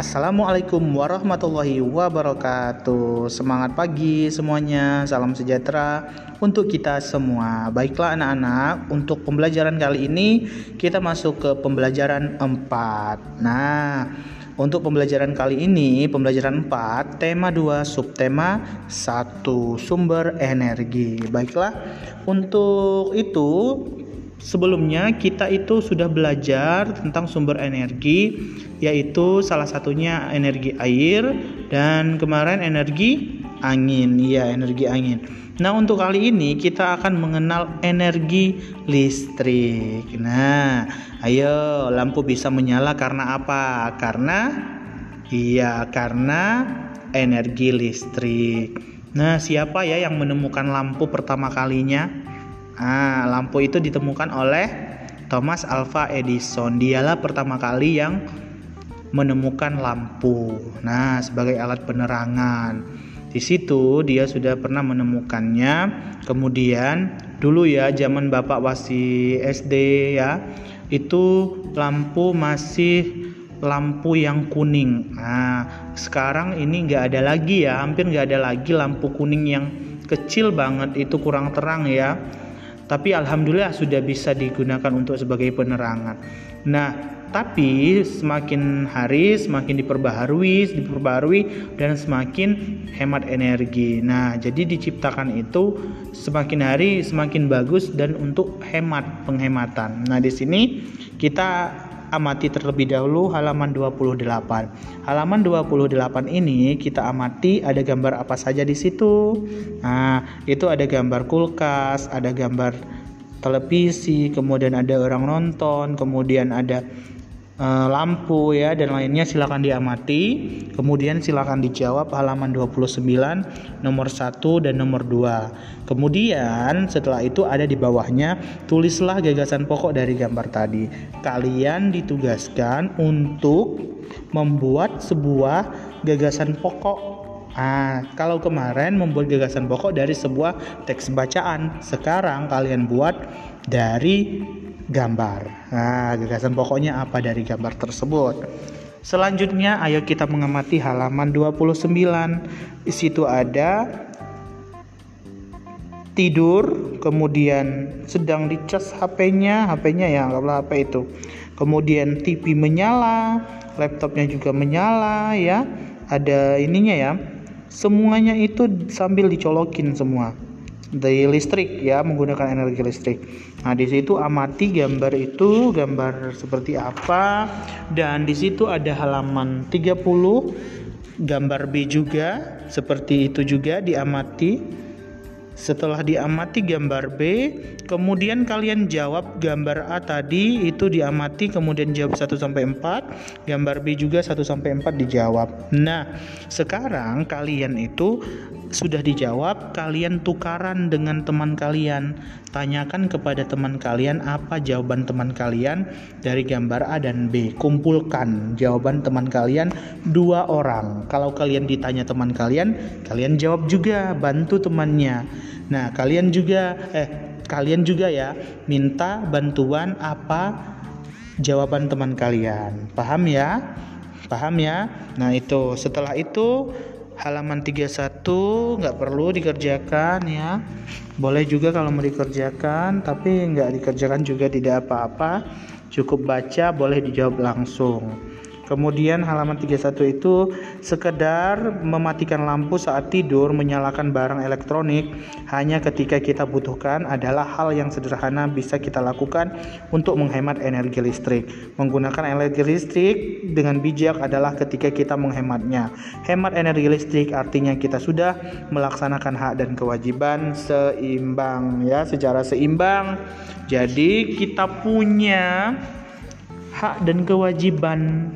Assalamualaikum warahmatullahi wabarakatuh. Semangat pagi semuanya. Salam sejahtera untuk kita semua. Baiklah anak-anak, untuk pembelajaran kali ini kita masuk ke pembelajaran 4. Nah, untuk pembelajaran kali ini, pembelajaran 4, tema 2, subtema 1, sumber energi. Baiklah, untuk itu Sebelumnya kita itu sudah belajar tentang sumber energi yaitu salah satunya energi air dan kemarin energi angin. Ya, energi angin. Nah, untuk kali ini kita akan mengenal energi listrik. Nah, ayo lampu bisa menyala karena apa? Karena iya, karena energi listrik. Nah, siapa ya yang menemukan lampu pertama kalinya? Nah, lampu itu ditemukan oleh Thomas Alva Edison. Dialah pertama kali yang menemukan lampu. Nah, sebagai alat penerangan. Di situ dia sudah pernah menemukannya. Kemudian dulu ya zaman Bapak masih SD ya, itu lampu masih lampu yang kuning. Nah, sekarang ini nggak ada lagi ya, hampir nggak ada lagi lampu kuning yang kecil banget itu kurang terang ya tapi alhamdulillah sudah bisa digunakan untuk sebagai penerangan. Nah, tapi semakin hari semakin diperbaharui, diperbaharui dan semakin hemat energi. Nah, jadi diciptakan itu semakin hari semakin bagus dan untuk hemat penghematan. Nah, di sini kita amati terlebih dahulu halaman 28. Halaman 28 ini kita amati ada gambar apa saja di situ. Nah, itu ada gambar kulkas, ada gambar televisi, kemudian ada orang nonton, kemudian ada lampu ya dan lainnya silakan diamati. Kemudian silakan dijawab halaman 29 nomor 1 dan nomor 2. Kemudian setelah itu ada di bawahnya tulislah gagasan pokok dari gambar tadi. Kalian ditugaskan untuk membuat sebuah gagasan pokok Nah, kalau kemarin membuat gagasan pokok dari sebuah teks bacaan, sekarang kalian buat dari gambar. Nah, gagasan pokoknya apa dari gambar tersebut? Selanjutnya, ayo kita mengamati halaman 29. Di situ ada tidur, kemudian sedang dicas HP-nya, HP-nya ya, anggaplah HP itu. Kemudian TV menyala, laptopnya juga menyala ya. Ada ininya ya. Semuanya itu sambil dicolokin semua dari listrik ya menggunakan energi listrik. Nah, di situ amati gambar itu, gambar seperti apa dan di situ ada halaman 30 gambar B juga seperti itu juga diamati. Setelah diamati gambar B, kemudian kalian jawab gambar A tadi itu diamati kemudian jawab 1 sampai 4, gambar B juga 1 sampai 4 dijawab. Nah, sekarang kalian itu sudah dijawab, kalian tukaran dengan teman kalian. Tanyakan kepada teman kalian apa jawaban teman kalian dari gambar A dan B. Kumpulkan jawaban teman kalian dua orang. Kalau kalian ditanya teman kalian, kalian jawab juga, bantu temannya. Nah, kalian juga eh kalian juga ya minta bantuan apa jawaban teman kalian. Paham ya? Paham ya? Nah, itu setelah itu halaman 31 nggak perlu dikerjakan ya boleh juga kalau mau dikerjakan tapi nggak dikerjakan juga tidak apa-apa cukup baca boleh dijawab langsung Kemudian halaman 31 itu sekedar mematikan lampu saat tidur, menyalakan barang elektronik hanya ketika kita butuhkan adalah hal yang sederhana bisa kita lakukan untuk menghemat energi listrik. Menggunakan energi listrik dengan bijak adalah ketika kita menghematnya. Hemat energi listrik artinya kita sudah melaksanakan hak dan kewajiban seimbang ya, secara seimbang. Jadi kita punya hak dan kewajiban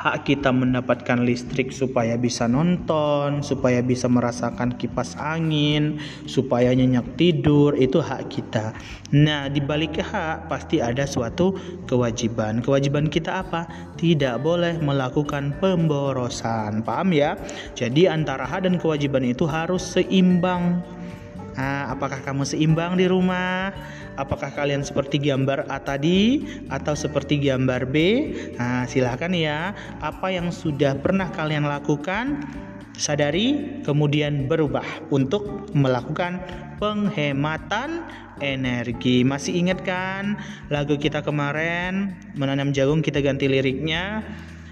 hak kita mendapatkan listrik supaya bisa nonton, supaya bisa merasakan kipas angin, supaya nyenyak tidur, itu hak kita. Nah, di balik hak pasti ada suatu kewajiban. Kewajiban kita apa? Tidak boleh melakukan pemborosan. Paham ya? Jadi antara hak dan kewajiban itu harus seimbang. Apakah kamu seimbang di rumah? Apakah kalian seperti gambar A tadi atau seperti gambar B? Nah, silahkan ya. Apa yang sudah pernah kalian lakukan? Sadari, kemudian berubah untuk melakukan penghematan energi. Masih ingat kan lagu kita kemarin menanam jagung kita ganti liriknya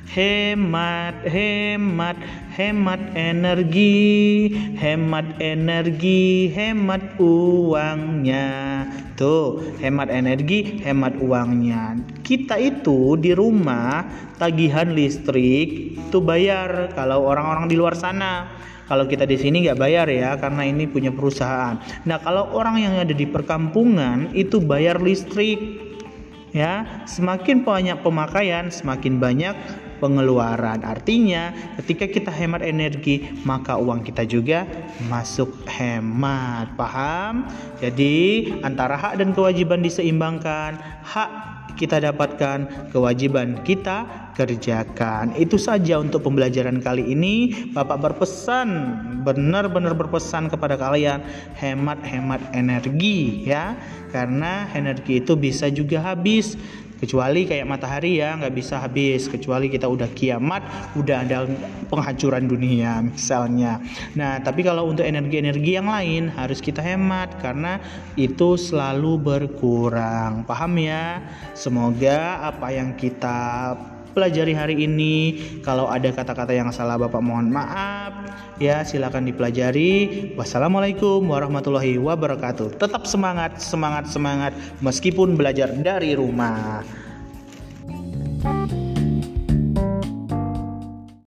hemat hemat hemat energi hemat energi hemat uangnya. Tuh hemat energi hemat uangnya. Kita itu di rumah tagihan listrik itu bayar kalau orang-orang di luar sana. Kalau kita di sini nggak bayar ya karena ini punya perusahaan. Nah kalau orang yang ada di perkampungan itu bayar listrik. Ya semakin banyak pemakaian semakin banyak pengeluaran. Artinya, ketika kita hemat energi, maka uang kita juga masuk hemat. Paham? Jadi, antara hak dan kewajiban diseimbangkan. Hak kita dapatkan, kewajiban kita kerjakan. Itu saja untuk pembelajaran kali ini. Bapak berpesan, benar-benar berpesan kepada kalian hemat-hemat energi ya. Karena energi itu bisa juga habis kecuali kayak matahari ya nggak bisa habis kecuali kita udah kiamat udah ada penghancuran dunia misalnya nah tapi kalau untuk energi-energi yang lain harus kita hemat karena itu selalu berkurang paham ya semoga apa yang kita pelajari hari ini. Kalau ada kata-kata yang salah Bapak mohon maaf. Ya, silakan dipelajari. Wassalamualaikum warahmatullahi wabarakatuh. Tetap semangat, semangat, semangat meskipun belajar dari rumah.